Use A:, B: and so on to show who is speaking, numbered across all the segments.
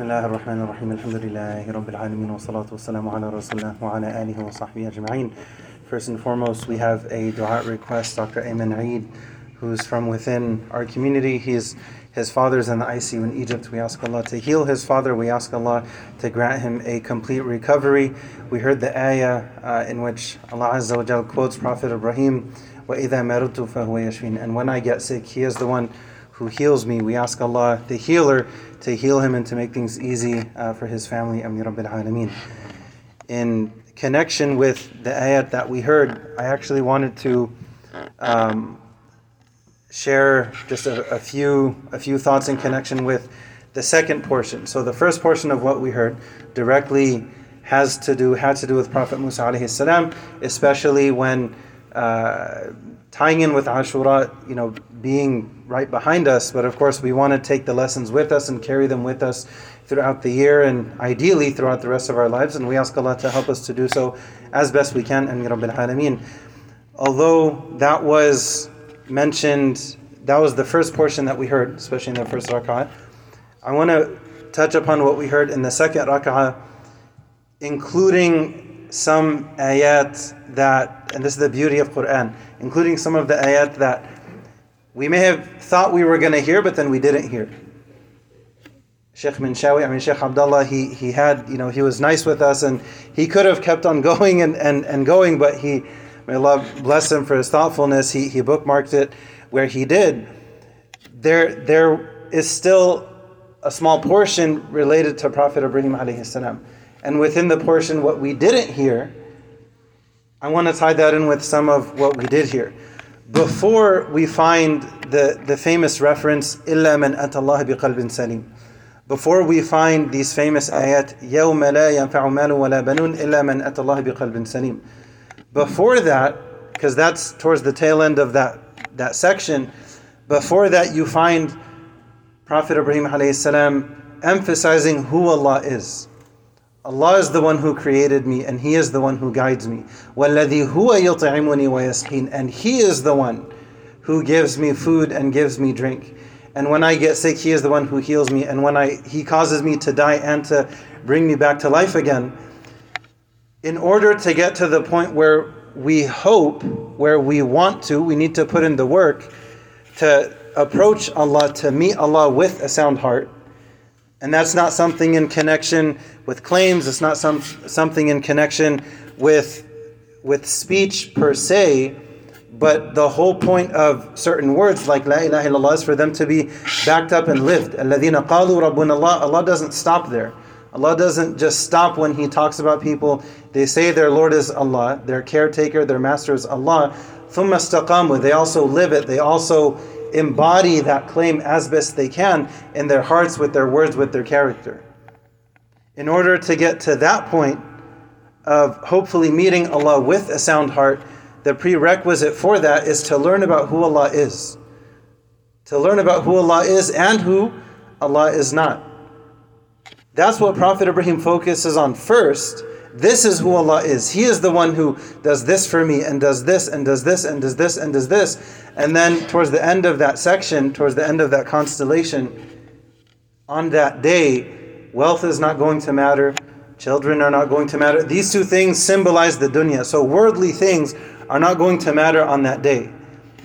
A: بسم الله الرحمن الرحيم الحمد لله رب العالمين والصلاة والسلام على رسول الله وعلى آله وصحبه أجمعين First and foremost, we have a dua request, Dr. Ayman Reed, who's from within our community. He's, his father's in the ICU in Egypt. We ask Allah to heal his father. We ask Allah to grant him a complete recovery. We heard the ayah uh, in which Allah Azza wa quotes Prophet Ibrahim, وَإِذَا مَرِضْتُ فَهُوَ يَشْفِينَ And when I get sick, he is the one who heals me. We ask Allah, the healer, to heal him and to make things easy uh, for his family. Ameen Rabbil Alameen. In connection with the ayat that we heard, I actually wanted to um, share just a, a few a few thoughts in connection with the second portion. So the first portion of what we heard directly has to do had to do with Prophet Musa especially when uh, tying in with Ashura, you know, being right behind us. But of course, we want to take the lessons with us and carry them with us throughout the year and ideally throughout the rest of our lives. And we ask Allah to help us to do so as best we can. And Rabbil Alameen. Although that was mentioned, that was the first portion that we heard, especially in the first rak'ah. I want to touch upon what we heard in the second rak'ah, including some ayat that, and this is the beauty of Quran, including some of the ayat that we may have thought we were going to hear, but then we didn't hear. Sheikh Minshawi, I mean Sheikh Abdullah, he, he had, you know, he was nice with us and he could have kept on going and, and, and going, but he, may Allah bless him for his thoughtfulness, he, he bookmarked it where he did. There, there is still a small portion related to Prophet Ibrahim alayhi salam. And within the portion, what we didn't hear, I want to tie that in with some of what we did hear. Before we find the, the famous reference, إِلَّا مَنْ أَتَى اللَّهَ بِقَلْبٍ سَلِيمٍ Before we find these famous ayat, يَوْمَ لَا يَنْفَعُ مَالٌ وَلَا بَنُونَ إِلَّا مَنْ أَتَى اللَّهَ بِقَلْبٍ سَلِيمٍ Before that, because that's towards the tail end of that, that section, before that you find Prophet Ibrahim alayhi salam emphasizing who Allah is. Allah is the one who created me and He is the one who guides me. وَالَّذِي هُوَ يُطْعِمُنِي وَيَسْقِينَ And He is the one who gives me food and gives me drink. And when I get sick, He is the one who heals me. And when I He causes me to die and to bring me back to life again. In order to get to the point where we hope, where we want to, we need to put in the work to approach Allah, to meet Allah with a sound heart. And that's not something in connection with claims, it's not some, something in connection with, with speech per se, but the whole point of certain words like La ilaha illallah is for them to be backed up and lived. الَّذِينَ قَالُوا رَبُّنَ Allah. Allah doesn't stop there. Allah doesn't just stop when He talks about people. They say their Lord is Allah, their caretaker, their master is Allah. ثُمَّ اسْتَقَامُوا They also live it. They also embody that claim as best they can in their hearts, with their words, with their character. In order to get to that point of hopefully meeting Allah with a sound heart, the prerequisite for that is to learn about who Allah is. To learn about who Allah is and who Allah is not. That's what Prophet Ibrahim focuses on first. This is who Allah is. He is the one who does this for me and does this and does this and does this and does this. And then towards the end of that section, towards the end of that constellation, on that day, wealth is not going to matter, children are not going to matter. These two things symbolize the dunya. So worldly things are not going to matter on that day.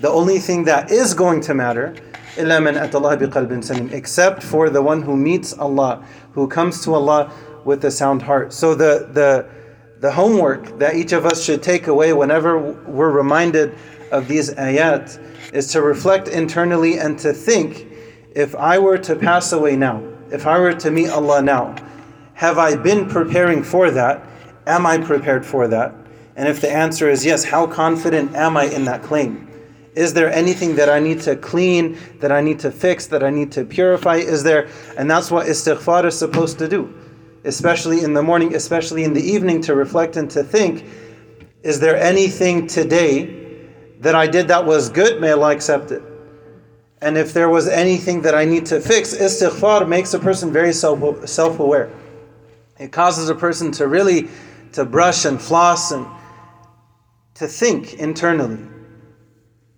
A: The only thing that is going to matter except for the one who meets Allah, who comes to Allah with a sound heart. So the the the homework that each of us should take away whenever we're reminded of these ayat is to reflect internally and to think if I were to pass away now, if I were to meet Allah now, have I been preparing for that? Am I prepared for that? And if the answer is yes, how confident am I in that claim? Is there anything that I need to clean, that I need to fix, that I need to purify? Is there, and that's what istighfar is supposed to do, especially in the morning, especially in the evening, to reflect and to think, is there anything today that I did that was good? May Allah accept it. And if there was anything that I need to fix, istighfar makes a person very self aware. It causes a person to really to brush and floss and to think internally.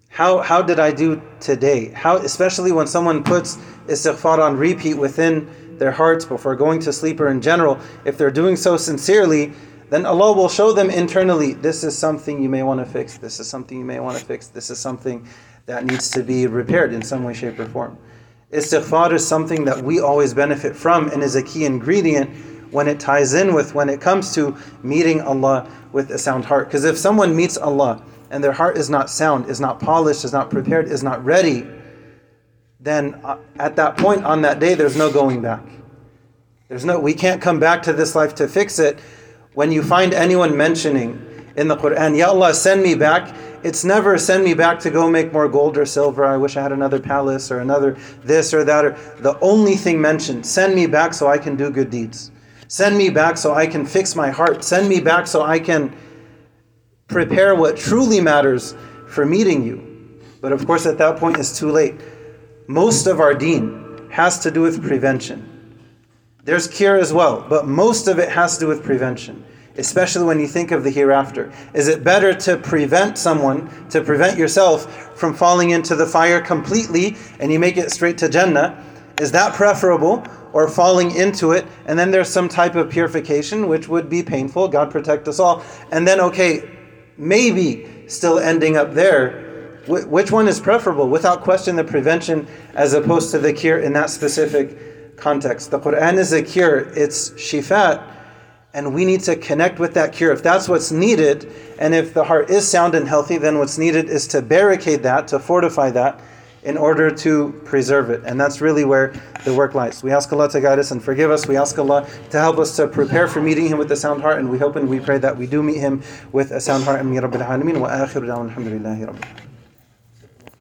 A: How, how did I do today? How, especially when someone puts istighfar on repeat within their hearts before going to sleep or in general, if they're doing so sincerely, then Allah will show them internally this is something you may want to fix, this is something you may want to fix, this is something that needs to be repaired in some way, shape, or form. Istighfar is something that we always benefit from and is a key ingredient when it ties in with when it comes to meeting Allah with a sound heart. Because if someone meets Allah and their heart is not sound, is not polished, is not prepared, is not ready, then uh, at that point on that day, there's no going back. There's no, we can't come back to this life to fix it. When you find anyone mentioning in the Quran, Ya Allah, send me back, it's never send me back to go make more gold or silver. I wish I had another palace or another this or that. Or the only thing mentioned, send me back so I can do good deeds. Send me back so I can fix my heart. Send me back so I can prepare what truly matters for meeting you. But of course, at that point, it's too late. Most of our deen has to do with prevention. There's cure as well, but most of it has to do with prevention, especially when you think of the hereafter. Is it better to prevent someone, to prevent yourself from falling into the fire completely and you make it straight to Jannah? Is that preferable? Or falling into it, and then there's some type of purification, which would be painful. God protect us all. And then, okay, maybe still ending up there which one is preferable? Without question, the prevention as opposed to the cure in that specific context. The Quran is a cure, it's shifat, and we need to connect with that cure. If that's what's needed, and if the heart is sound and healthy, then what's needed is to barricade that, to fortify that, in order to preserve it. And that's really where the work lies. We ask Allah to guide us and forgive us. We ask Allah to help us to prepare for meeting Him with a sound heart, and we hope and we pray that we do meet Him with a sound heart. Ameen Rabbil Alameen wa akhiru alhamdulillahi rabbil